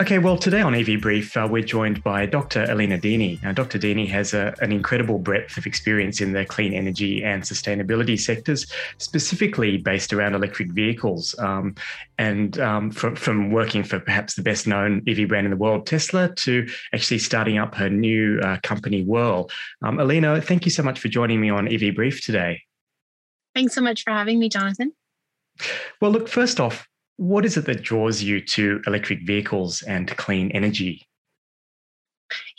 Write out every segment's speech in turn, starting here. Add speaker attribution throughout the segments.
Speaker 1: Okay, well, today on EV Brief, uh, we're joined by Dr. Alina Dini. Now, Dr. Dini has a, an incredible breadth of experience in the clean energy and sustainability sectors, specifically based around electric vehicles. Um, and um, from, from, working for perhaps the best known EV brand in the world, Tesla, to actually starting up her new uh, company, Whirl. Um, Alina, thank you so much for joining me on EV Brief today.
Speaker 2: Thanks so much for having me, Jonathan.
Speaker 1: Well, look, first off, what is it that draws you to electric vehicles and clean energy?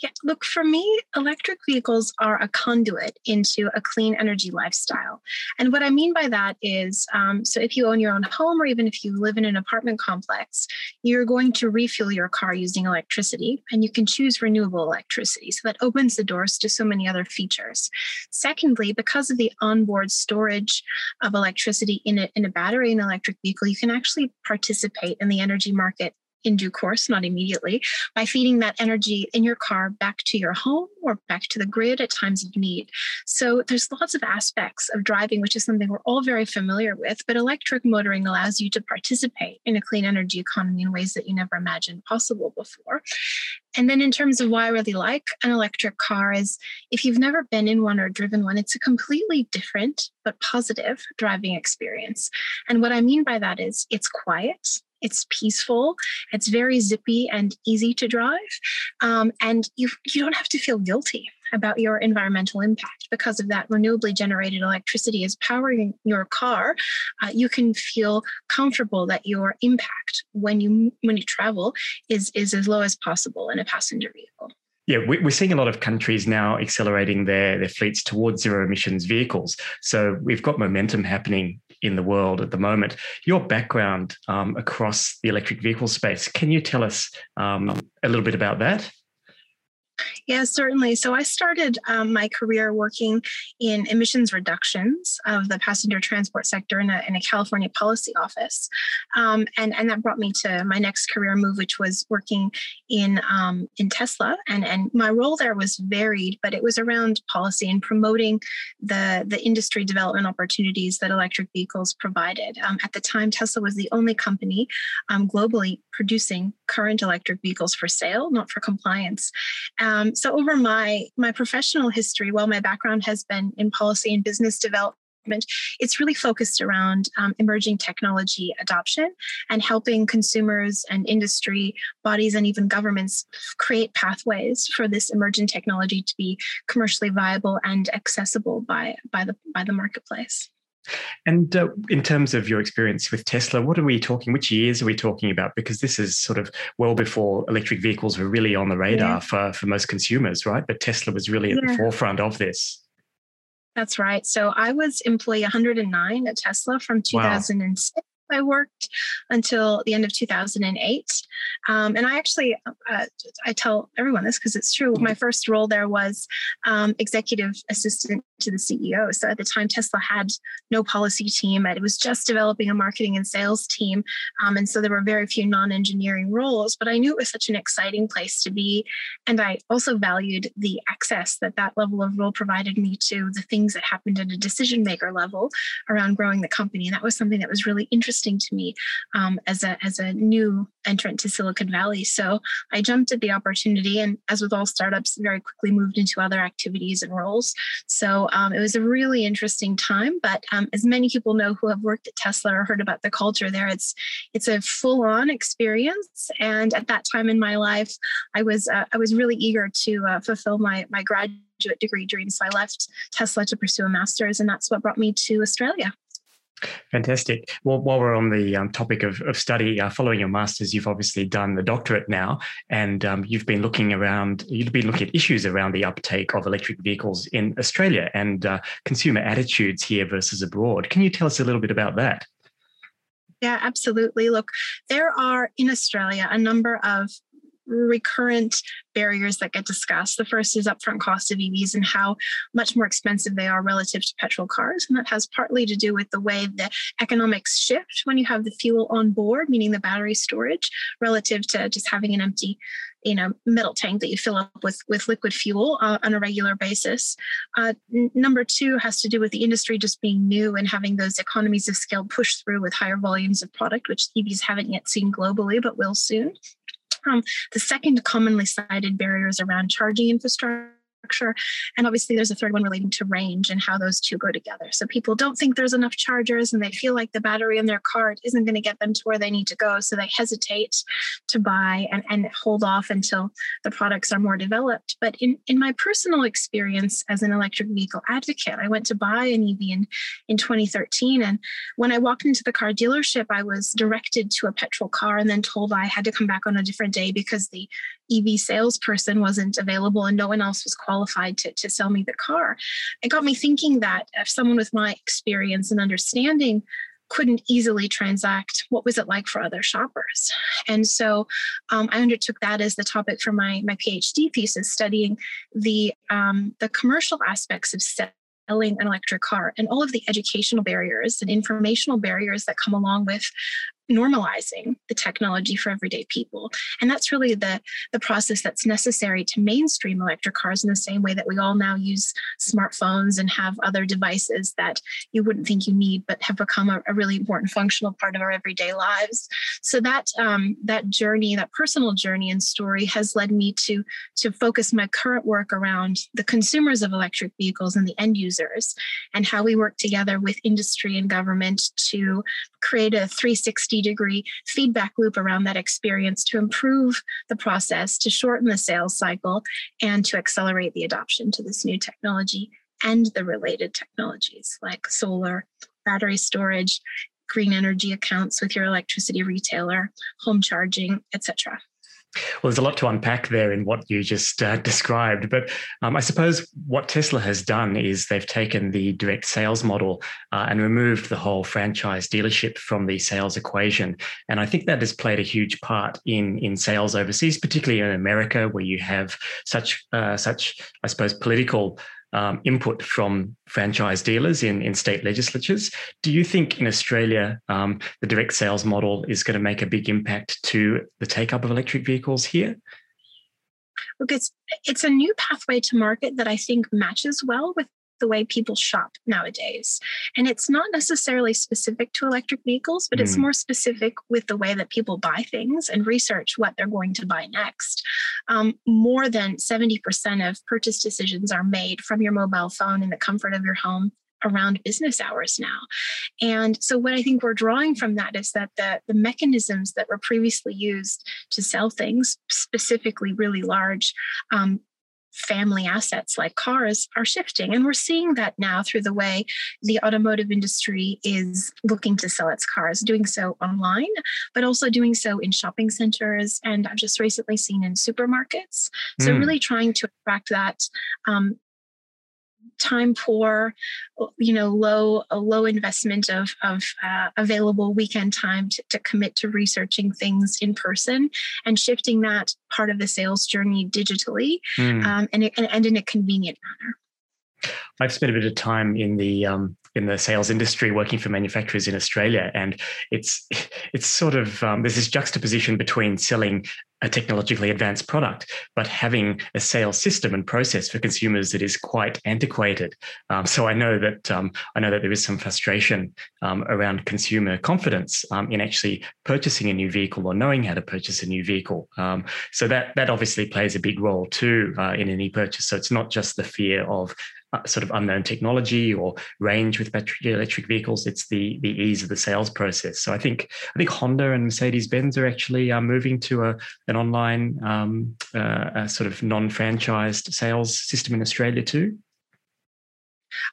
Speaker 2: Yeah, look, for me, electric vehicles are a conduit into a clean energy lifestyle. And what I mean by that is um, so if you own your own home or even if you live in an apartment complex, you're going to refuel your car using electricity and you can choose renewable electricity. So that opens the doors to so many other features. Secondly, because of the onboard storage of electricity in a, in a battery in an electric vehicle, you can actually participate in the energy market in due course, not immediately, by feeding that energy in your car back to your home or back to the grid at times of need. So there's lots of aspects of driving, which is something we're all very familiar with, but electric motoring allows you to participate in a clean energy economy in ways that you never imagined possible before. And then in terms of why I really like an electric car is if you've never been in one or driven one, it's a completely different but positive driving experience. And what I mean by that is it's quiet, it's peaceful. It's very zippy and easy to drive. Um, and you, you don't have to feel guilty about your environmental impact because of that renewably generated electricity is powering your car uh, you can feel comfortable that your impact when you when you travel is is as low as possible in a passenger vehicle
Speaker 1: yeah, we're seeing a lot of countries now accelerating their, their fleets towards zero emissions vehicles. So we've got momentum happening in the world at the moment. Your background um, across the electric vehicle space, can you tell us um, a little bit about that?
Speaker 2: Yeah, certainly. So I started um, my career working in emissions reductions of the passenger transport sector in a, in a California policy office. Um, and, and that brought me to my next career move, which was working in, um, in Tesla. And, and my role there was varied, but it was around policy and promoting the, the industry development opportunities that electric vehicles provided. Um, at the time, Tesla was the only company um, globally producing current electric vehicles for sale, not for compliance. Um, so over my my professional history, while my background has been in policy and business development, it's really focused around um, emerging technology adoption and helping consumers and industry bodies and even governments create pathways for this emerging technology to be commercially viable and accessible by by the by the marketplace.
Speaker 1: And uh, in terms of your experience with Tesla, what are we talking? Which years are we talking about? Because this is sort of well before electric vehicles were really on the radar yeah. for, for most consumers, right? But Tesla was really at yeah. the forefront of this.
Speaker 2: That's right. So I was employee 109 at Tesla from 2006 wow. I worked until the end of 2008. Um, and I actually, uh, I tell everyone this because it's true. My first role there was um, executive assistant to the CEO. So at the time, Tesla had no policy team. It was just developing a marketing and sales team. Um, and so there were very few non engineering roles, but I knew it was such an exciting place to be. And I also valued the access that that level of role provided me to the things that happened at a decision maker level around growing the company. And that was something that was really interesting interesting to me um, as a as a new entrant to Silicon Valley. So I jumped at the opportunity, and as with all startups, very quickly moved into other activities and roles. So um, it was a really interesting time. But um, as many people know who have worked at Tesla or heard about the culture there, it's it's a full on experience. And at that time in my life, I was uh, I was really eager to uh, fulfill my my graduate degree dream. So I left Tesla to pursue a master's, and that's what brought me to Australia.
Speaker 1: Fantastic. Well, while we're on the um, topic of, of study, uh, following your master's, you've obviously done the doctorate now, and um, you've been looking around, you've been looking at issues around the uptake of electric vehicles in Australia and uh, consumer attitudes here versus abroad. Can you tell us a little bit about that?
Speaker 2: Yeah, absolutely. Look, there are in Australia a number of recurrent barriers that get discussed. The first is upfront cost of EVs and how much more expensive they are relative to petrol cars. And that has partly to do with the way the economics shift when you have the fuel on board, meaning the battery storage, relative to just having an empty you know metal tank that you fill up with with liquid fuel uh, on a regular basis uh, n- number two has to do with the industry just being new and having those economies of scale push through with higher volumes of product which evs haven't yet seen globally but will soon Um, the second commonly cited barrier is around charging infrastructure infrastructure. And obviously, there's a third one relating to range and how those two go together. So people don't think there's enough chargers and they feel like the battery in their car isn't going to get them to where they need to go. So they hesitate to buy and, and hold off until the products are more developed. But in, in my personal experience as an electric vehicle advocate, I went to buy an EV in, in 2013. And when I walked into the car dealership, I was directed to a petrol car and then told I had to come back on a different day because the EV salesperson wasn't available and no one else was qualified to, to sell me the car. It got me thinking that if someone with my experience and understanding couldn't easily transact, what was it like for other shoppers? And so um, I undertook that as the topic for my, my PhD thesis, studying the, um, the commercial aspects of selling an electric car and all of the educational barriers and informational barriers that come along with normalizing the technology for everyday people. And that's really the the process that's necessary to mainstream electric cars in the same way that we all now use smartphones and have other devices that you wouldn't think you need but have become a, a really important functional part of our everyday lives. So that um, that journey that personal journey and story has led me to to focus my current work around the consumers of electric vehicles and the end users and how we work together with industry and government to create a 360 degree feedback loop around that experience to improve the process, to shorten the sales cycle, and to accelerate the adoption to this new technology and the related technologies like solar, battery storage, green energy accounts with your electricity retailer, home charging, etc.
Speaker 1: Well, there's a lot to unpack there in what you just uh, described. But um, I suppose what Tesla has done is they've taken the direct sales model uh, and removed the whole franchise dealership from the sales equation. And I think that has played a huge part in, in sales overseas, particularly in America, where you have such, uh, such I suppose, political um, input from franchise dealers in, in state legislatures. Do you think in Australia um, the direct sales model is going to make a big impact to the take up of electric vehicles here?
Speaker 2: Look, it's it's a new pathway to market that I think matches well with the way people shop nowadays. And it's not necessarily specific to electric vehicles, but mm. it's more specific with the way that people buy things and research what they're going to buy next. Um, more than 70% of purchase decisions are made from your mobile phone in the comfort of your home around business hours now. And so what I think we're drawing from that is that the, the mechanisms that were previously used to sell things, specifically really large um, family assets like cars are shifting. And we're seeing that now through the way the automotive industry is looking to sell its cars, doing so online, but also doing so in shopping centers. And I've just recently seen in supermarkets. So, mm. really trying to attract that um, time poor, you know, low a low investment of of uh, available weekend time to, to commit to researching things in person and shifting that part of the sales journey digitally mm. um, and, and in a convenient manner.
Speaker 1: I've spent a bit of time in the um, in the sales industry working for manufacturers in Australia, and it's it's sort of um, there's this juxtaposition between selling a technologically advanced product, but having a sales system and process for consumers that is quite antiquated. Um, so I know that um, I know that there is some frustration um, around consumer confidence um, in actually purchasing a new vehicle or knowing how to purchase a new vehicle. Um, so that that obviously plays a big role too uh, in any purchase. So it's not just the fear of sort of unknown technology or range with battery electric vehicles. It's the the ease of the sales process. So I think I think Honda and Mercedes Benz are actually uh, moving to a an online um, uh, sort of non-franchised sales system in Australia too.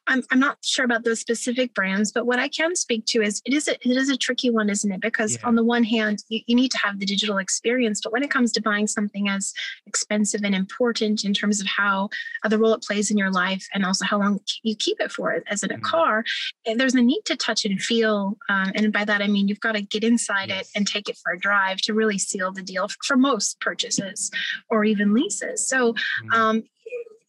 Speaker 2: I'm, I'm not sure about those specific brands, but what I can speak to is it is a, it is a tricky one, isn't it? Because yeah. on the one hand, you, you need to have the digital experience, but when it comes to buying something as expensive and important in terms of how uh, the role it plays in your life and also how long you keep it for, as in a mm-hmm. car, eh, there's a need to touch and feel. Um, and by that, I mean you've got to get inside yes. it and take it for a drive to really seal the deal for most purchases or even leases. So, mm-hmm. um,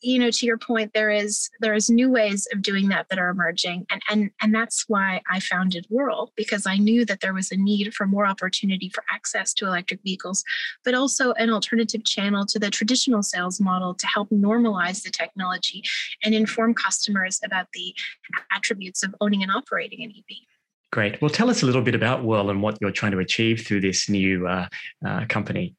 Speaker 2: you know to your point there is there is new ways of doing that that are emerging and and and that's why i founded whirl because i knew that there was a need for more opportunity for access to electric vehicles but also an alternative channel to the traditional sales model to help normalize the technology and inform customers about the attributes of owning and operating an ev
Speaker 1: Great. Well, tell us a little bit about Whirl and what you're trying to achieve through this new uh, uh, company.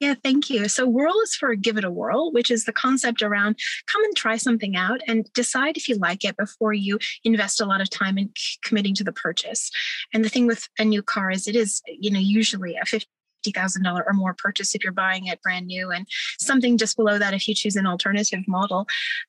Speaker 2: Yeah, thank you. So, whirl is for give it a whirl, which is the concept around come and try something out and decide if you like it before you invest a lot of time in committing to the purchase. And the thing with a new car is it is, you know, usually a 50 $50,000 or more purchase if you're buying it brand new, and something just below that if you choose an alternative model.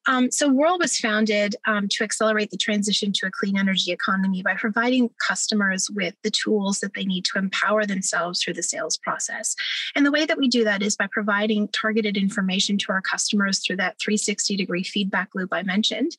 Speaker 2: Um, so, Whirl was founded um, to accelerate the transition to a clean energy economy by providing customers with the tools that they need to empower themselves through the sales process. And the way that we do that is by providing targeted information to our customers through that 360 degree feedback loop I mentioned,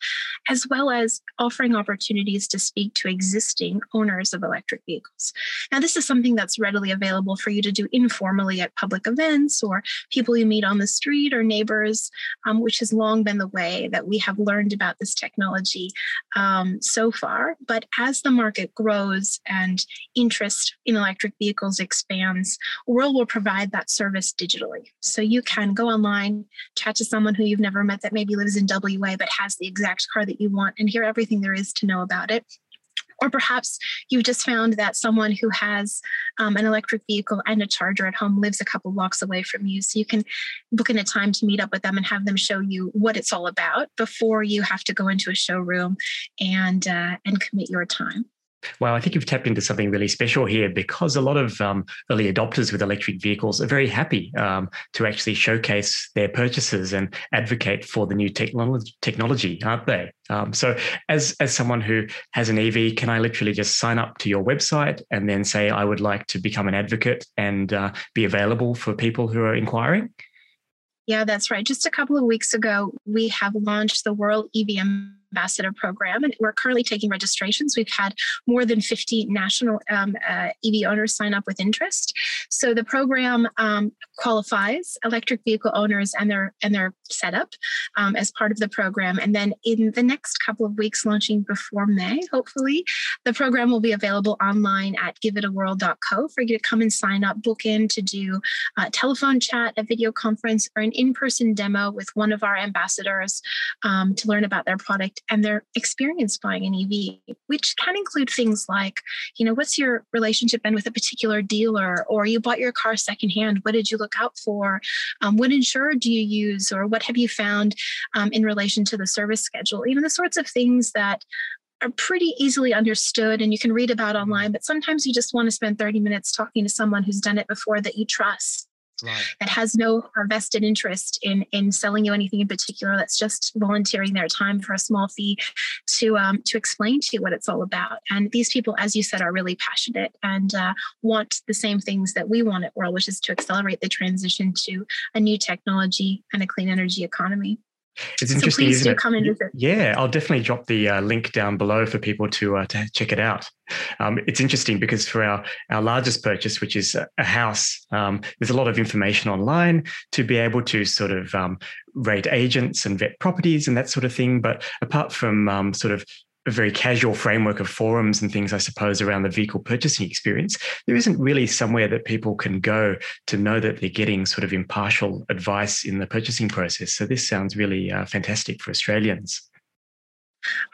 Speaker 2: as well as offering opportunities to speak to existing owners of electric vehicles. Now, this is something that's readily available for you to do informally at public events or people you meet on the street or neighbors, um, which has long been the way that we have learned about this technology um, so far. But as the market grows and interest in electric vehicles expands, Whirl will provide that service digitally. So you can go online, chat to someone who you've never met that maybe lives in WA but has the exact car that you want and hear everything there is to know about it or perhaps you've just found that someone who has um, an electric vehicle and a charger at home lives a couple blocks away from you. So you can book in a time to meet up with them and have them show you what it's all about before you have to go into a showroom and uh, and commit your time.
Speaker 1: Well, I think you've tapped into something really special here because a lot of um, early adopters with electric vehicles are very happy um, to actually showcase their purchases and advocate for the new technology, technology aren't they? Um, so, as as someone who has an EV, can I literally just sign up to your website and then say I would like to become an advocate and uh, be available for people who are inquiring?
Speaker 2: Yeah, that's right. Just a couple of weeks ago, we have launched the Whirl EVM Ambassador Program, and we're currently taking registrations. We've had more than 50 national um, uh, EV owners sign up with interest. So the program um, qualifies electric vehicle owners and their and their setup um, as part of the program. And then in the next couple of weeks, launching before May, hopefully, the program will be available online at giveitawhirl.co for you to come and sign up, book in to do a telephone chat, a video conference, or an in-person demo with one of our ambassadors um, to learn about their product and their experience buying an EV, which can include things like, you know, what's your relationship been with a particular dealer, or you bought your car secondhand, what did you look out for? Um, what insurer do you use, or what have you found um, in relation to the service schedule? Even the sorts of things that are pretty easily understood and you can read about mm-hmm. online, but sometimes you just want to spend 30 minutes talking to someone who's done it before that you trust right. that has no vested interest in in selling you anything in particular. That's just volunteering their time for a small fee to um, to explain to you what it's all about. And these people, as you said, are really passionate and uh, want the same things that we want at Whirl, which is to accelerate the transition to a new technology and a clean energy economy.
Speaker 1: It's interesting, so isn't it? Come and visit. Yeah, I'll definitely drop the uh, link down below for people to uh, to check it out. Um, it's interesting because for our our largest purchase, which is a house, um, there's a lot of information online to be able to sort of um, rate agents and vet properties and that sort of thing. But apart from um, sort of a very casual framework of forums and things, I suppose, around the vehicle purchasing experience, there isn't really somewhere that people can go to know that they're getting sort of impartial advice in the purchasing process. So this sounds really uh, fantastic for Australians.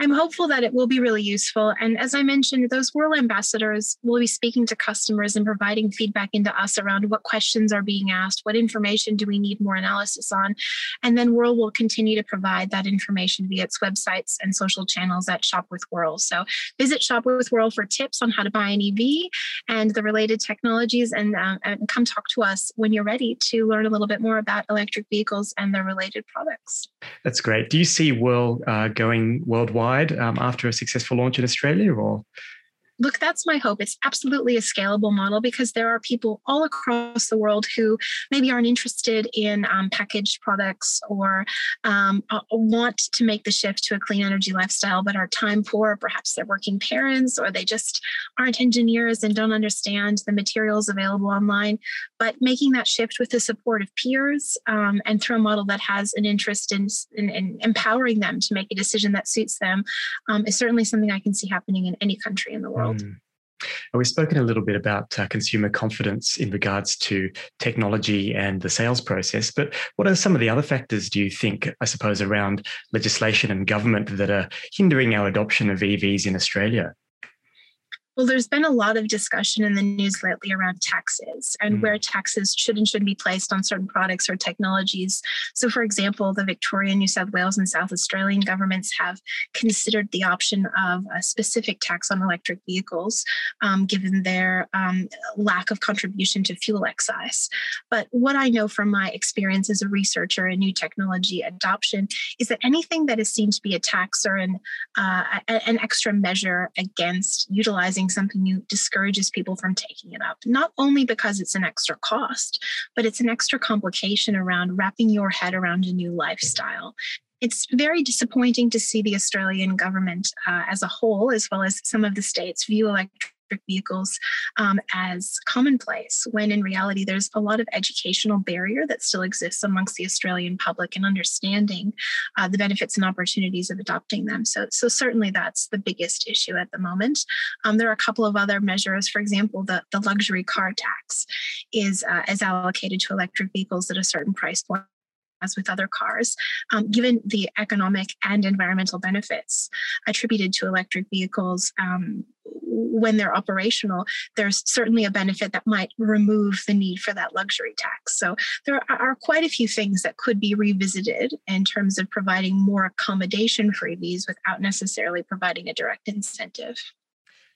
Speaker 2: I'm hopeful that it will be really useful. And as I mentioned, those Whirl ambassadors will be speaking to customers and providing feedback into us around what questions are being asked, what information do we need more analysis on. And then Whirl will continue to provide that information via its websites and social channels at Shop with Whirl. So visit Shop with Whirl for tips on how to buy an EV and the related technologies, and, uh, and come talk to us when you're ready to learn a little bit more about electric vehicles and their related products.
Speaker 1: That's great. Do you see Whirl uh, going well? Worldwide um, after a successful launch in Australia, or
Speaker 2: look, that's my hope. It's absolutely a scalable model because there are people all across the world who maybe aren't interested in um, packaged products or um, want to make the shift to a clean energy lifestyle, but are time poor. Perhaps they're working parents or they just aren't engineers and don't understand the materials available online. But making that shift with the support of peers um, and through a model that has an interest in, in, in, empowering them to make a decision that suits them um, is certainly something I can see happening in any country in the world Mm.
Speaker 1: We've spoken a little bit about uh, consumer confidence in regards to technology and the sales process, but what are some of the other factors do you think, I suppose, around legislation and government that are hindering our adoption of EVs in Australia?
Speaker 2: Well, there's been a lot of discussion in the news lately around taxes and mm. where taxes should and shouldn't be placed on certain products or technologies. So, for example, the Victorian, New South Wales, and South Australian governments have considered the option of a specific tax on electric vehicles, um, given their um, lack of contribution to fuel excise. But what I know from my experience as a researcher in new technology adoption is that anything that is seen to be a tax or an, uh, an extra measure against utilizing something new discourages people from taking it up, not only because it's an extra cost, but it's an extra complication around wrapping your head around a new lifestyle. It's very disappointing to see the Australian government uh, as a whole, as well as some of the states, view electric electric vehicles um, as commonplace, when in reality, there's a lot of educational barrier that still exists amongst the Australian public in understanding uh, the benefits and opportunities of adopting them. So, so certainly that's the biggest issue at the moment. Um, there are a couple of other measures. For example, the, the luxury car tax is, uh, is allocated to electric vehicles at a certain price point as with other cars, um, given the economic and environmental benefits attributed to electric vehicles um, when they're operational, there's certainly a benefit that might remove the need for that luxury tax. So there are quite a few things that could be revisited in terms of providing more accommodation for EVs without necessarily providing a direct incentive.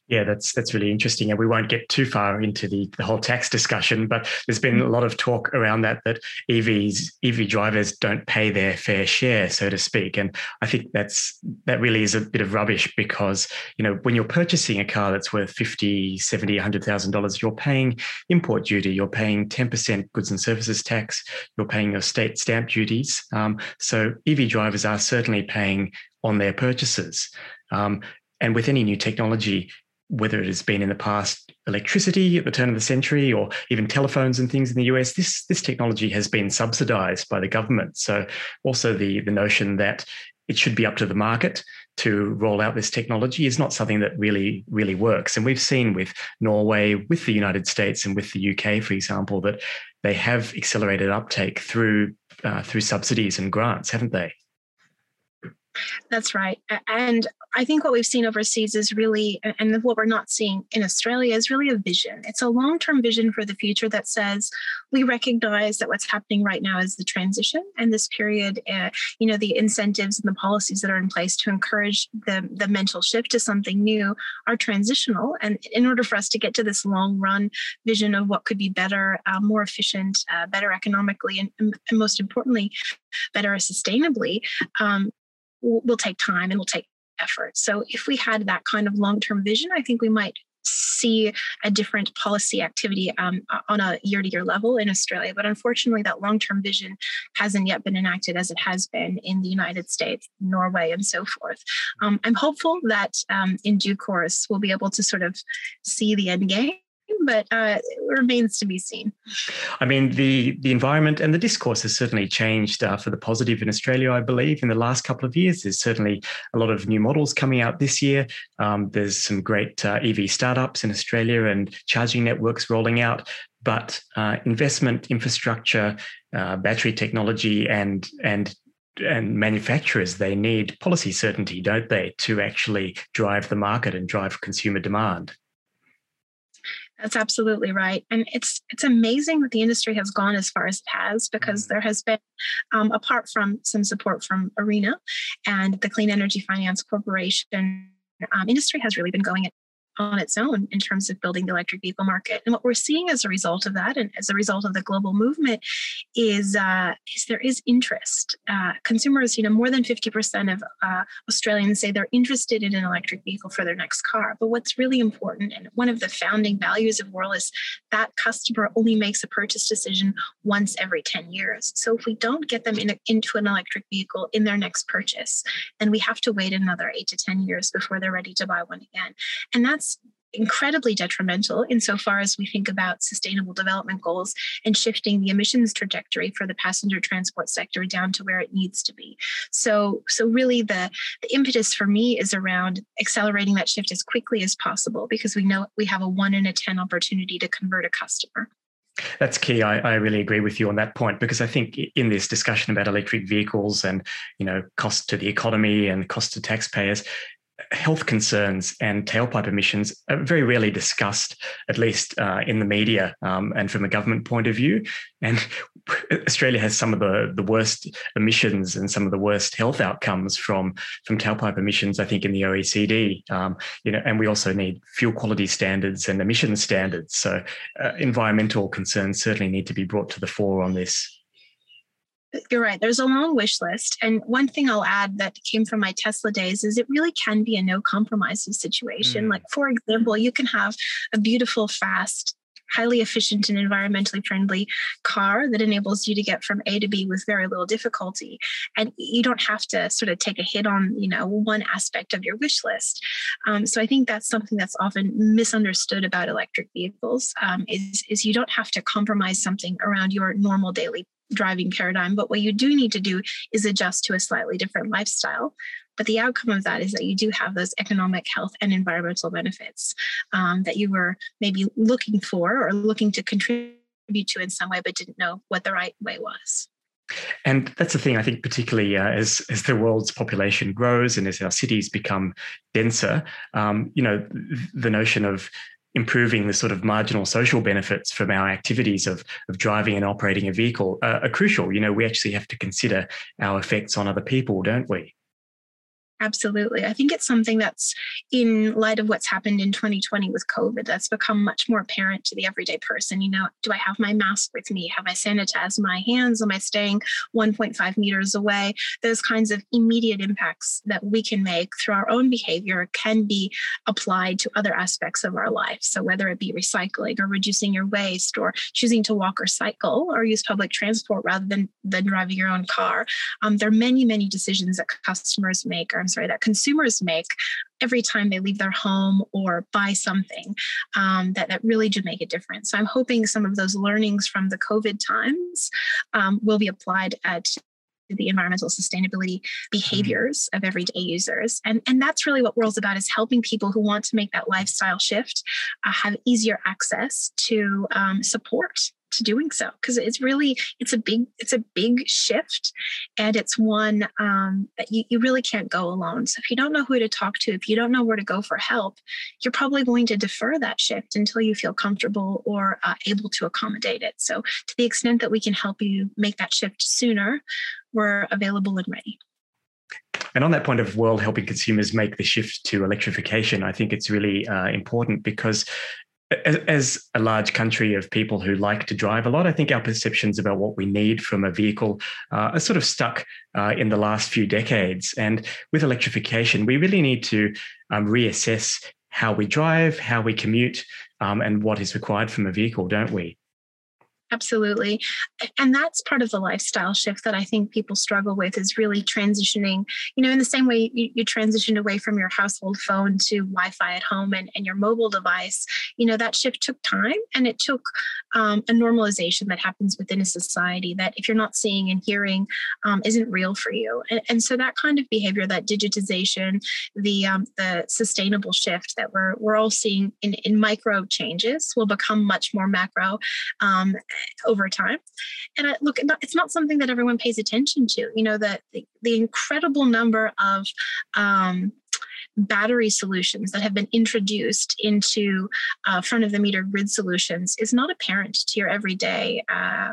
Speaker 1: Yeah, that's that's really interesting, and we won't get too far into the, the whole tax discussion. But there's been a lot of talk around that that EVs EV drivers don't pay their fair share, so to speak. And I think that's that really is a bit of rubbish because you know when you're purchasing a car that's worth 50, 70, 100,000 dollars, you're paying import duty, you're paying 10% goods and services tax, you're paying your state stamp duties. Um, so EV drivers are certainly paying on their purchases. Um, and with any new technology, whether it has been in the past electricity at the turn of the century or even telephones and things in the US, this, this technology has been subsidized by the government. So also the, the notion that it should be up to the market to roll out this technology is not something that really, really works. And we've seen with Norway, with the United States, and with the UK, for example, that they have accelerated uptake through uh, through subsidies and grants, haven't they?
Speaker 2: That's right. And I think what we've seen overseas is really, and what we're not seeing in Australia is really a vision. It's a long term vision for the future that says we recognize that what's happening right now is the transition and this period, uh, you know, the incentives and the policies that are in place to encourage the, the mental shift to something new are transitional. And in order for us to get to this long run vision of what could be better, uh, more efficient, uh, better economically, and, and, most importantly, better sustainably, um, will take time and will take effort. So if we had that kind of long-term vision, I think we might see a different policy activity um, on a year to year level in Australia. But unfortunately, that long term vision hasn't yet been enacted as it has been in the United States, Norway, and so forth. Um, I'm hopeful that um, in due course we'll be able to sort of see the end game but uh, it remains to be seen.
Speaker 1: I mean, the the environment and the discourse has certainly changed uh, for the positive in Australia. I believe in the last couple of years, there's certainly a lot of new models coming out this year. Um, there's some great uh, EV startups in Australia and charging networks rolling out. But uh, investment, infrastructure, uh, battery technology, and and and manufacturers they need policy certainty, don't they, to actually drive the market and drive consumer demand.
Speaker 2: That's absolutely right, and it's it's amazing that the industry has gone as far as it has because mm. there has been, um, apart from some support from ARENA and the Clean Energy Finance Corporation, um, industry has really been going on its own in terms of building the electric vehicle market. And what we're seeing as a result of that, and as a result of the global movement, is uh, is there is interest. Uh, consumers, you know, more than fifty percent of uh, Australians say they're interested in an electric vehicle for their next car. But what's really important, and one of the founding values of Whirl is that customer only makes a purchase decision once every ten years. So if we don't get them in a, into an electric vehicle in their next purchase, then we have to wait another eight to ten years before they're ready to buy one again. And that's that's incredibly detrimental insofar as we think about sustainable development goals and shifting the emissions trajectory for the passenger transport sector down to where it needs to be. So, so really the, the impetus for me is around accelerating that shift as quickly as possible because we know we have a one in a 10 opportunity to convert a customer.
Speaker 1: That's key. I, I, really agree with you on that point because I think in this discussion about electric vehicles and you know cost to the economy and cost to taxpayers, health concerns and tailpipe emissions are very rarely discussed, at least uh, in the media um, and from a government point of view. And Australia has some of the, the worst emissions and some of the worst health outcomes from, from tailpipe emissions, I think, in the OECD. Um, you know, and we also need fuel quality standards and emission standards. So uh, environmental concerns certainly need to be brought to the fore on this
Speaker 2: you're right. There's a long wish list. And one thing I'll add that came from my Tesla days is it really can be a no compromises situation. Mm. Like, for example, you can have a beautiful, fast, highly efficient and environmentally friendly car that enables you to get from A to B with very little difficulty. And you don't have to sort of take a hit on, you know, one aspect of your wish list. Um, so I think that's something that's often misunderstood about electric vehicles um, is, is you don't have to compromise something around your normal daily driving paradigm. But what you do need to do is adjust to a slightly different lifestyle. But the outcome of that is that you do have those economic, health, and environmental benefits um, that you were maybe looking for or looking to contribute to in some way, but didn't know what the right way was.
Speaker 1: And that's the thing, I think, particularly uh, as, as the world's population grows and as our cities become denser, um, you know, the notion of improving the sort of marginal social benefits from our activities of, of driving and operating a vehicle uh, are crucial. You know, we actually have to consider our effects on other people, don't we?
Speaker 2: Absolutely. I think it's something that's in light of what's happened in 2020 with COVID, that's become much more apparent to the everyday person. You know, do I have my mask with me? Have I sanitized my hands? Am I staying 1.5 meters away? Those kinds of immediate impacts that we can make through our own behavior can be applied to other aspects of our life. So, whether it be recycling or reducing your waste or choosing to walk or cycle or use public transport rather than, than driving your own car, um, there are many, many decisions that customers make or I'm sorry, that consumers make every time they leave their home or buy something um, that, that really do make a difference. So I'm hoping some of those learnings from the COVID times um, will be applied at the environmental sustainability behaviors of everyday users and and that's really what Whirl's about is helping people who want to make that lifestyle shift uh, have easier access to um, support to doing so because it's really it's a big it's a big shift and it's one um, that you, you really can't go alone. So if you don't know who to talk to if you don't know where to go for help you're probably going to defer that shift until you feel comfortable or uh, able to accommodate it. So to the extent that we can help you make that shift sooner we're available and ready.
Speaker 1: And on that point of Whirl helping consumers make the shift to electrification, I think it's really uh, important because as, a large country of people who like to drive a lot, I think our perceptions about what we need from a vehicle uh, are sort of stuck uh, in the last few decades. And with electrification, we really need to um, reassess how we drive, how we commute, um, and what is required from a vehicle, don't we?
Speaker 2: Absolutely. And that's part of the lifestyle shift that I think people struggle with is really transitioning, you know, in the same way you, you transitioned away from your household phone to Wi Fi at home and, and your mobile device, you know, that shift took time and it took um, a normalization that happens within a society that if you're not seeing and hearing um, isn't real for you. And, and, so that kind of behavior, that digitization, the um, the sustainable shift that we're, we're all seeing in, in micro changes will become much more macro um, over time. And I, look, it's not something that everyone pays attention to. You know, the the, the incredible number of um, battery solutions that have been introduced into uh, front of the meter grid solutions is not apparent to your everyday uh,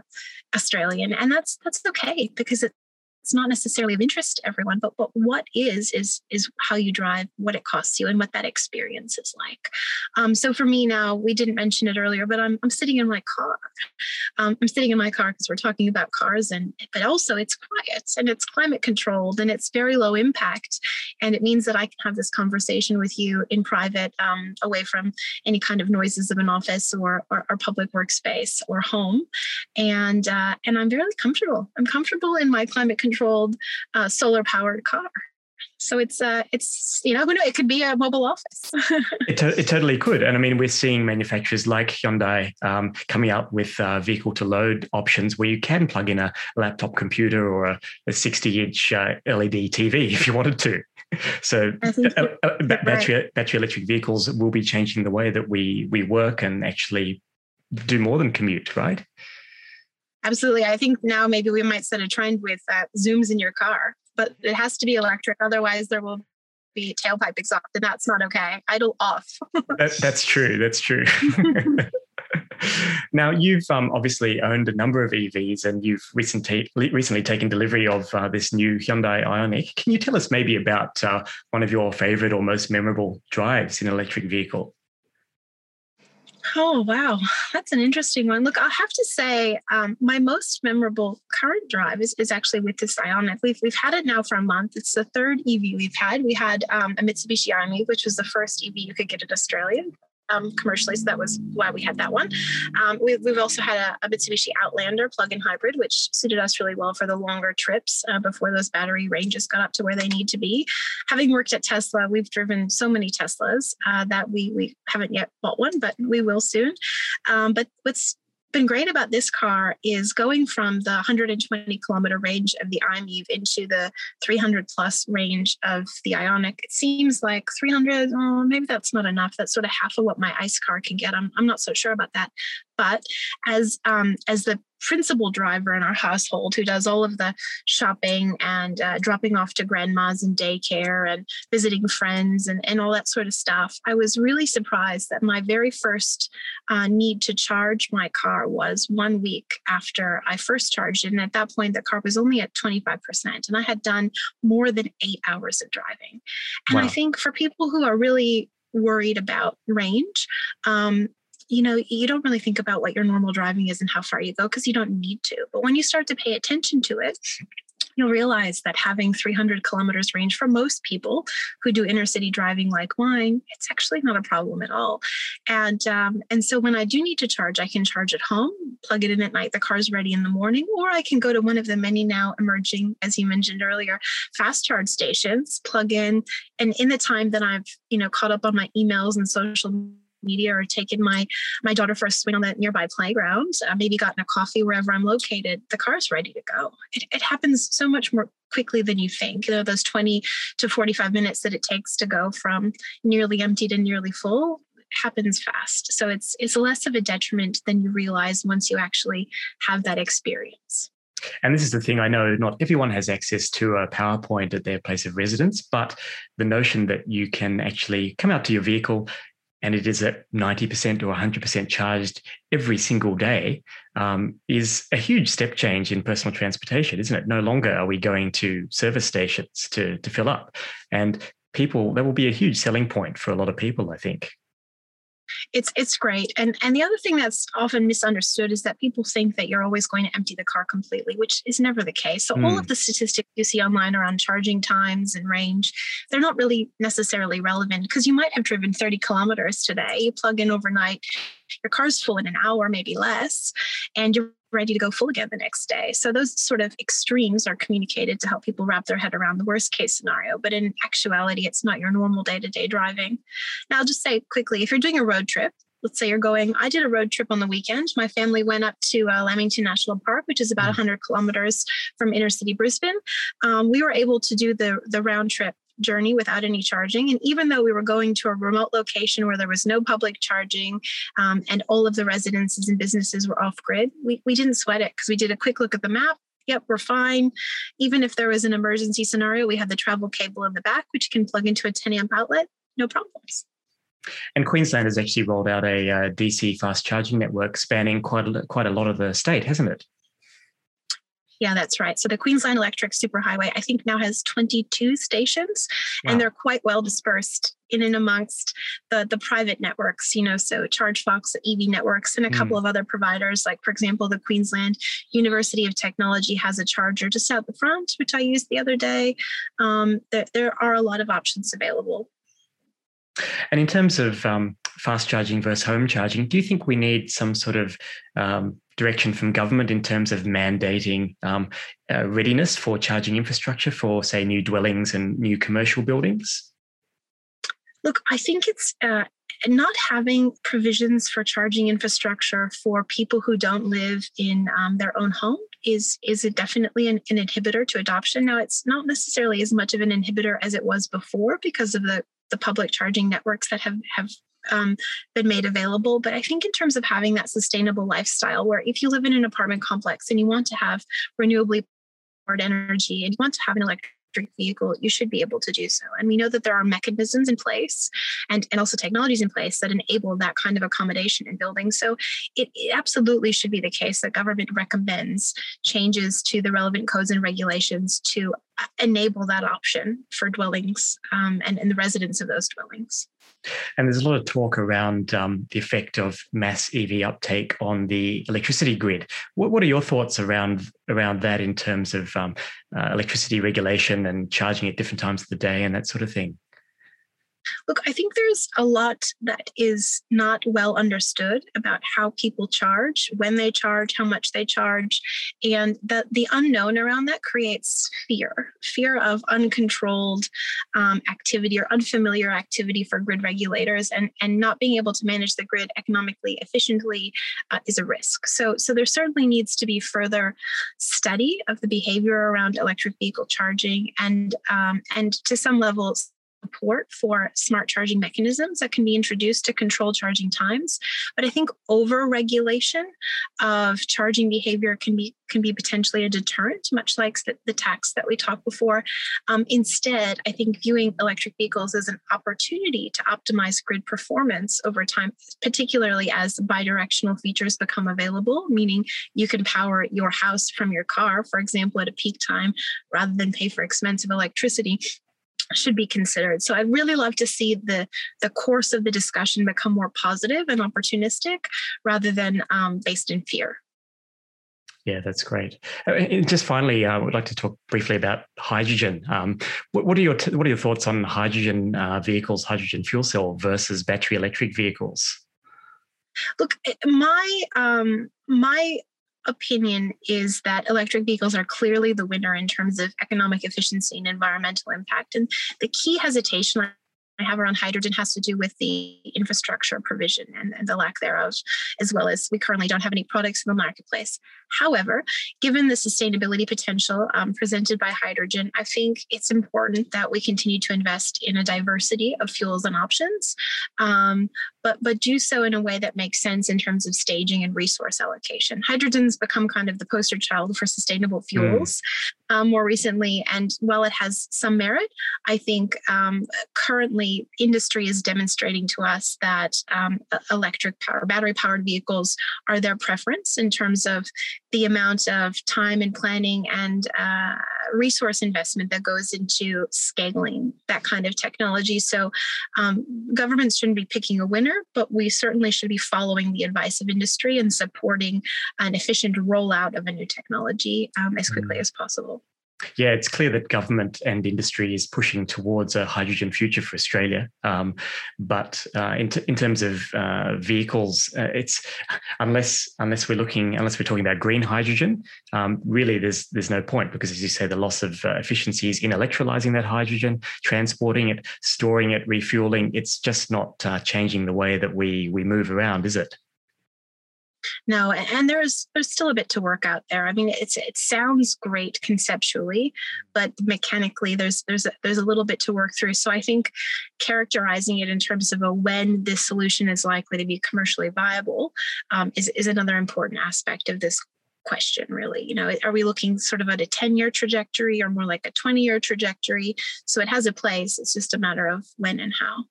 Speaker 2: Australian, and that's that's okay because it, it's not necessarily of interest to everyone but but what is is is how you drive what it costs you and what that experience is like. Um, so for me now we didn't mention it earlier but i'm, I'm sitting in my car. Um, i'm sitting in my car because we're talking about cars and but also it's quiet and it's climate controlled and it's very low impact. And it means that i can have this conversation with you in private um, away from any kind of noises of an office or, or, or public workspace or home. And uh, and i'm very comfortable. I'm comfortable in my climate control controlled uh, solar powered car. So it's uh, it's you know who knows it could be a mobile office.
Speaker 1: it, to- it totally could, and I mean we're seeing manufacturers like Hyundai um, coming out with uh, vehicle to load options where you can plug in a laptop computer or a, a 60 inch uh, LED TV if you wanted to. So uh, uh, battery right. battery electric vehicles will be changing the way that we we work and actually do more than commute, right?
Speaker 2: Absolutely. I think now maybe we might set a trend with uh, zooms in your car, but it has to be electric. Otherwise, there will be tailpipe exhaust, and that's not okay. Idle off.
Speaker 1: that, that's true. That's true. now you've um, obviously owned a number of EVs, and you've recently recently taken delivery of uh, this new Hyundai Ioniq. Can you tell us maybe about uh, one of your favorite or most memorable drives in an electric vehicle?
Speaker 2: Oh, wow. That's an interesting one. Look, I'll have to say um, my most memorable current drive is, is actually with this Ioniq. We've, we've had it now for a month. It's the third EV we've had. We had um, a Mitsubishi Ioniq, which was the first EV you could get in Australia um, commercially. So that was why we had that one. Um, we, have also had a, a, Mitsubishi Outlander plug-in hybrid, which suited us really well for the longer trips uh, before those battery ranges got up to where they need to be. Having worked at Tesla, we've driven so many Teslas uh, that we we haven't yet bought one, but we will soon. Um, but what's been great about this car is going from the 120 kilometer range of the i-MiEV into the 300 plus range of the Ioniq. It seems like 300, oh, maybe that's not enough. That's sort of half of what my ICE car can get. I'm, I'm not so sure about that. But as um, as the principal driver in our household who does all of the shopping and uh, dropping off to grandmas and daycare and visiting friends and, and all that sort of stuff, I was really surprised that my very first uh, need to charge my car was one week after I first charged it. And at that point, the car was only at 25%. And I had done more than eight hours of driving. And wow. I think for people who are really worried about range, um, you know, you don't really think about what your normal driving is and how far you go because you don't need to. But when you start to pay attention to it, you'll realize that having 300 kilometers range for most people who do inner city driving like mine, it's actually not a problem at all. And um, and so when I do need to charge, I can charge at home, plug it in at night, the car's ready in the morning, or I can go to one of the many now emerging, as you mentioned earlier, fast charge stations, plug in, and in the time that I've you know caught up on my emails and social media or taken my my daughter for a swing on that nearby playground, uh, maybe gotten a coffee wherever I'm located, the car's ready to go. It, it happens so much more quickly than you think. You know, those 20 to 45 minutes that it takes to go from nearly empty to nearly full happens fast. So it's it's less of a detriment than you realize once you actually have that experience.
Speaker 1: And this is the thing I know not everyone has access to a PowerPoint at their place of residence, but the notion that you can actually come out to your vehicle, and it is at 90% or 100% charged every single day um, is a huge step change in personal transportation, isn't it? No longer are we going to service stations to, to fill up. And people, that will be a huge selling point for a lot of people, I think
Speaker 2: it's it's great and and the other thing that's often misunderstood is that people think that you're always going to empty the car completely which is never the case so mm. all of hmm. the statistics you see online around charging times and range they're not really necessarily relevant because you might have driven 30 kilometers today you plug in overnight your car's full in an hour maybe less and you're ready to go full again the next day. So those sort of extremes are communicated to help people wrap their head around the worst case scenario. But in actuality, it's not your normal day to day driving. Now, I'll just say quickly if you're doing a road trip, let's say you're going, I did a road trip on the weekend. My family went up to uh, Lamington National Park, which is about 100 mm. kilometers from inner city Brisbane. Um, we were able to do the, the round trip journey without any charging. And even though we were going to a remote location where there was no public charging um, and all of the residences and businesses were off grid, we, we didn't sweat it because we did a quick look at the map. Yep, we're fine. Even if there was an emergency scenario, we had the travel cable in the back, which can plug into a 10 amp outlet, no problems.
Speaker 1: And Queensland has actually rolled out a uh, DC fast charging network spanning quite a, quite a lot of the state, hasn't it?
Speaker 2: Yeah, that's right. So the Queensland Electric Superhighway, I think now has 22 stations, wow. and they're quite well dispersed in and amongst the the private networks. You know, so ChargeFox, Evie Networks, and a mm. couple of other providers. Like for example, the Queensland University of Technology has a charger just out the front, which I used the other day. Um, there, there are a lot of options available.
Speaker 1: And in terms of um, fast charging versus home charging, do you think we need some sort of um, direction from government in terms of mandating um, uh, readiness for charging infrastructure for, say, new dwellings and new commercial buildings?
Speaker 2: Look, I think it's uh, not having provisions for charging infrastructure for people who don't live in um, their own home is is it definitely an, an, inhibitor to adoption. Now, it's not necessarily as much of an inhibitor as it was before because of the the public charging networks that have have um, been made available. But I think in terms of having that sustainable lifestyle, where if you live in an apartment complex and you want to have renewably powered energy and you want to have an electric vehicle, you should be able to do so. And we know that there are mechanisms in place and, and also technologies in place that enable that kind of accommodation in buildings. So it, it absolutely should be the case that government recommends changes to the relevant codes and regulations to uh, enable that option for dwellings um, and, and the residents of those dwellings.
Speaker 1: And there's a lot of talk around um, the effect of mass EV uptake on the electricity grid. What, what are your thoughts around around that in terms of um, uh, electricity regulation and charging at different times of the day and that sort of thing?
Speaker 2: Look, I think there's a lot that is not well understood about how people charge, when they charge, how much they charge, and that the unknown around that creates fear fear of uncontrolled um, activity or unfamiliar activity for grid regulators, and, and not being able to manage the grid economically efficiently uh, is a risk. So, so there certainly needs to be further study of the behavior around electric vehicle charging and um, and to some level support for smart charging mechanisms that can be introduced to control charging times. But I think over regulation of charging behavior can be can be potentially a deterrent, much like the, tax that we talked before. Um, instead, I think viewing electric vehicles as an opportunity to optimize grid performance over time, particularly as bidirectional features become available, meaning you can power your house from your car, for example, at a peak time, rather than pay for expensive electricity should be considered. So I'd really love to see the the course of the discussion become more positive and opportunistic rather than um, based in fear.
Speaker 1: Yeah, that's great. Uh, and just finally, I uh, would like to talk briefly about hydrogen. Um, what, what, are your what are your thoughts on hydrogen uh, vehicles, hydrogen fuel cell versus battery electric vehicles?
Speaker 2: Look, eh, my um, my opinion is that electric vehicles are clearly the winner in terms of economic efficiency and environmental impact. And the key hesitation I have around hydrogen has to do with the infrastructure provision and, and, the lack thereof, as well as we currently don't have any products in the marketplace. However, given the sustainability potential um, presented by hydrogen, I think it's important that we continue to invest in a diversity of fuels and options, um, but but do so in a way that makes sense in terms of staging and resource allocation. Hydrogen's become kind of the poster child for sustainable hmm. fuels mm. um, more recently, and while it has some merit, I think um, currently industry is demonstrating to us that um, electric power, battery powered vehicles are their preference in terms of the amount of time and planning and uh, resource investment that goes into scaling that kind of technology. So, um, governments shouldn't be picking a winner, but we certainly should be following the advice of industry and supporting an efficient rollout of a new technology um, as quickly mm. as possible.
Speaker 1: Yeah, it's clear that government and industry is pushing towards a hydrogen future for Australia. Um, but uh, in, t- in terms of uh, vehicles, uh, it's unless unless we're looking unless we're talking about green hydrogen, um, really there's there's no point because as you say, the loss of uh, efficiencies in electrolyzing that hydrogen, transporting it, storing it, refueling. It's just not uh, changing the way that we we move around, is it?
Speaker 2: No and there's there's still a bit to work out there. I mean it's it sounds great conceptually but mechanically there's there's a, there's a little bit to work through. So i think characterizing it in terms of a when this solution is likely to be commercially viable um, is, is another important aspect of this question really. You know are we looking sort of at a 10 year trajectory or more like a 20 year trajectory? So it has a place. It's just a matter of when and how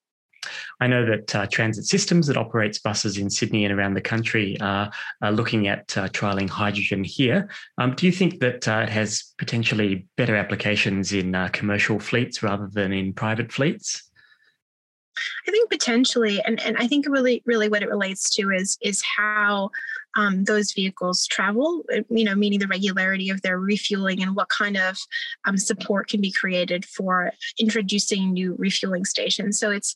Speaker 1: I know that uh, Transit Systems that operates buses in Sydney and around the country uh, are looking at uh, trialing hydrogen here. Um, do you think that uh, it has potentially better applications in uh, commercial fleets rather than in private fleets?
Speaker 2: I think potentially, and, and I think really, really what it relates to is is how um, those vehicles travel, you know, meaning the regularity of their refueling and what kind of um, support can be created for introducing new refueling stations. So it's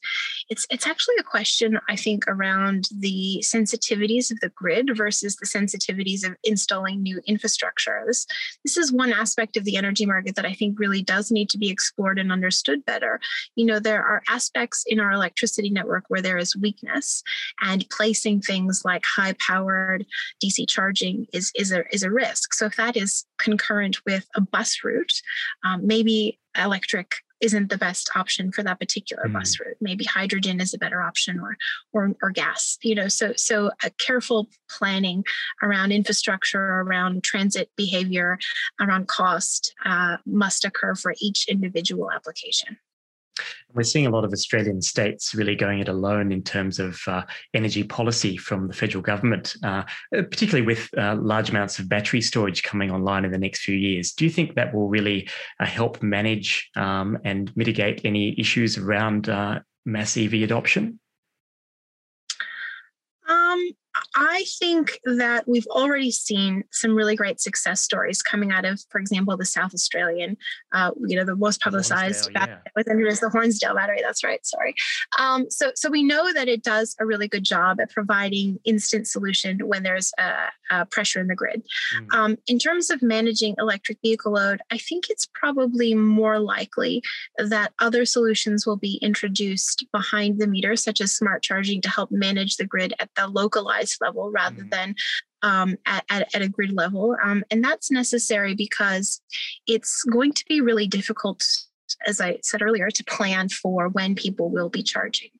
Speaker 2: it's it's actually a question I think around the sensitivities of the grid versus the sensitivities of installing new infrastructure. This this is one aspect of the energy market that I think really does need to be explored and understood better. You know, there are aspects in our electricity network where there is weakness, and placing things like high powered DC charging is is a is a risk. So if that is concurrent with a bus route, um, maybe electric isn't the best option for that particular mm. bus route. Maybe hydrogen is a better option or or or gas. You know, so so a careful planning around infrastructure, around transit behavior, around cost uh, must occur for each individual application.
Speaker 1: We're seeing a lot of Australian states really going it alone in terms of uh, energy policy from the federal government, uh, particularly with uh, large amounts of battery storage coming online in the next few years. Do you think that will really uh, help manage um, and mitigate any issues around uh, mass EV adoption?
Speaker 2: I think that we've already seen some really great success stories coming out of, for example, the South Australian, uh, you know, the most publicized battery yeah. within it is the Hornsdale battery. That's right. Sorry. Um, so, so we know that it does a really good job at providing instant solution when there's a, a pressure in the grid. Mm. Um, in terms of managing electric vehicle load, I think it's probably more likely that other solutions will be introduced behind the meter, such as smart charging, to help manage the grid at the localized level rather mm. than um, at, at, at, a grid level. Um, and that's necessary because it's going to be really difficult as I said earlier, to plan for when people will be charging.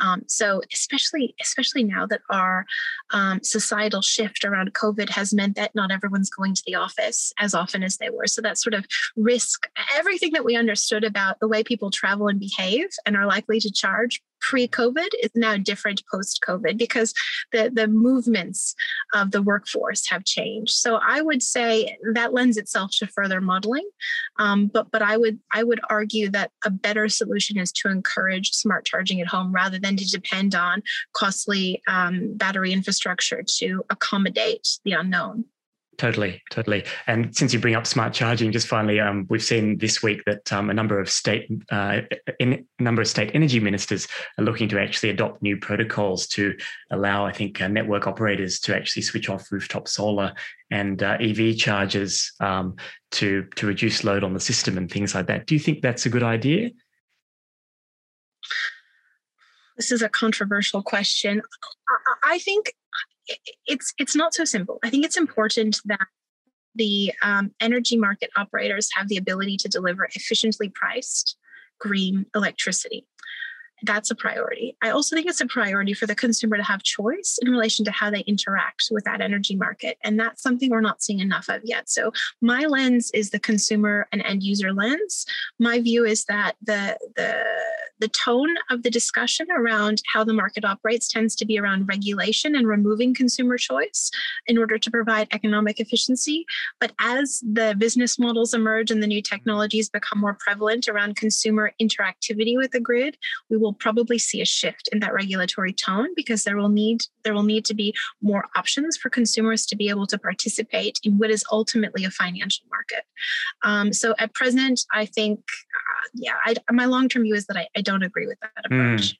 Speaker 2: Um, so especially especially now that our um, societal shift around COVID has meant that not everyone's going to the office as often as they were. So that sort of risk, everything that we understood about the way people travel and behave and are likely to charge pre-COVID is now different post-COVID because the, the movements of the workforce have changed. So I would say that lends itself to further modeling. Um, but but I would I would argue that a better solution is to encourage smart charging at home rather than to depend on costly um, battery infrastructure to accommodate the unknown.
Speaker 1: Totally, totally. And since you bring up smart charging, just finally, um, we've seen this week that um, a number of state, uh, in, a number of state energy ministers are looking to actually adopt new protocols to allow, I think, uh, network operators to actually switch off rooftop solar and uh, EV chargers um, to to reduce load on the system and things like that. Do you think that's a good idea?
Speaker 2: This is a controversial question. I think it's it's not so simple. I think it's important that the um, energy market operators have the ability to deliver efficiently priced green electricity that's a priority. I also think it's a priority for the consumer to have choice in relation to how they interact with that energy market. And that's something we're not seeing enough of yet. So my lens is the consumer and end user lens. My view is that the the the tone of the discussion around how the market operates tends to be around regulation and removing consumer choice in order to provide economic efficiency. But as the business models emerge and the new mm-hmm. technologies become more prevalent around consumer interactivity with the grid, we will will probably see a shift in that regulatory tone because there will need there will need to be more options for consumers to be able to participate in what is ultimately a financial market. Um, so at present, I think, uh, yeah, I, my long term view is that I, I, don't agree with that hmm. approach. Mm.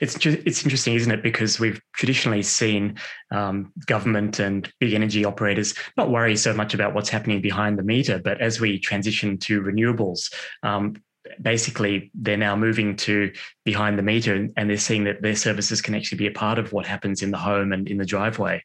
Speaker 1: It's just, it's interesting, isn't it? Because we've traditionally seen um, government and big energy operators not worry so much about what's happening behind the meter, but as we transition to renewables, um, basically they're now moving to behind the meter and, they're seeing that their services can actually be a part of what happens in the home and in the driveway.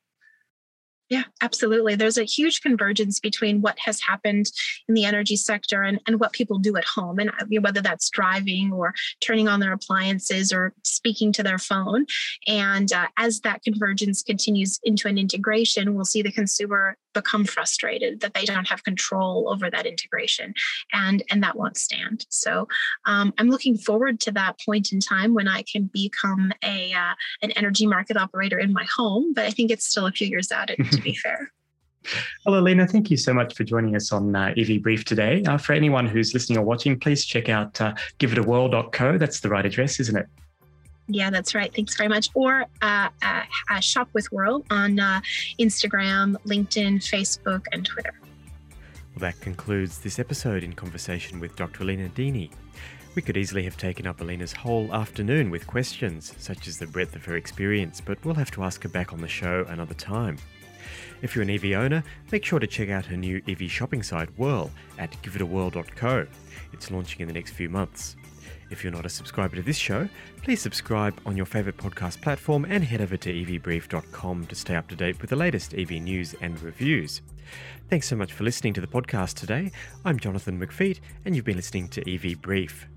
Speaker 2: Yeah, absolutely. There's a huge convergence between what has happened in the energy sector and, and what people do at home, and whether that's driving or turning on their appliances or speaking to their phone. And uh, as that convergence continues into an integration, we'll see the consumer become frustrated that they don't have control over that integration, and and that won't stand. So um, I'm looking forward to that point in time when I can become a uh, an energy market operator in my home. But I think it's still a few years out. To be fair.
Speaker 1: Well, Alina, thank you so much for joining us on uh, EV Brief today. Uh, for anyone who's listening or watching, please check out uh, giveitawhirl.co. That's the right address, isn't it?
Speaker 2: Yeah, that's right. Thanks very much. Or uh, uh, uh Shop with Whirl on uh, Instagram, LinkedIn, Facebook, and Twitter.
Speaker 3: Well, that concludes this episode in conversation with Dr. Alina Dini. We could easily have taken up Alina's whole afternoon with questions, such as the breadth of her experience, but we'll have to ask her back on the show another time. If you're an EV owner, make sure to check out her new EV shopping site, Whirl, at giveitawhirl.co. It's launching in the next few months. If you're not a subscriber to this show, please subscribe on your favourite podcast platform and head over to evbrief.com to stay up to date with the latest EV news and reviews. Thanks so much for listening to the podcast today. I'm Jonathan McFeet, and you've been listening to EV Brief.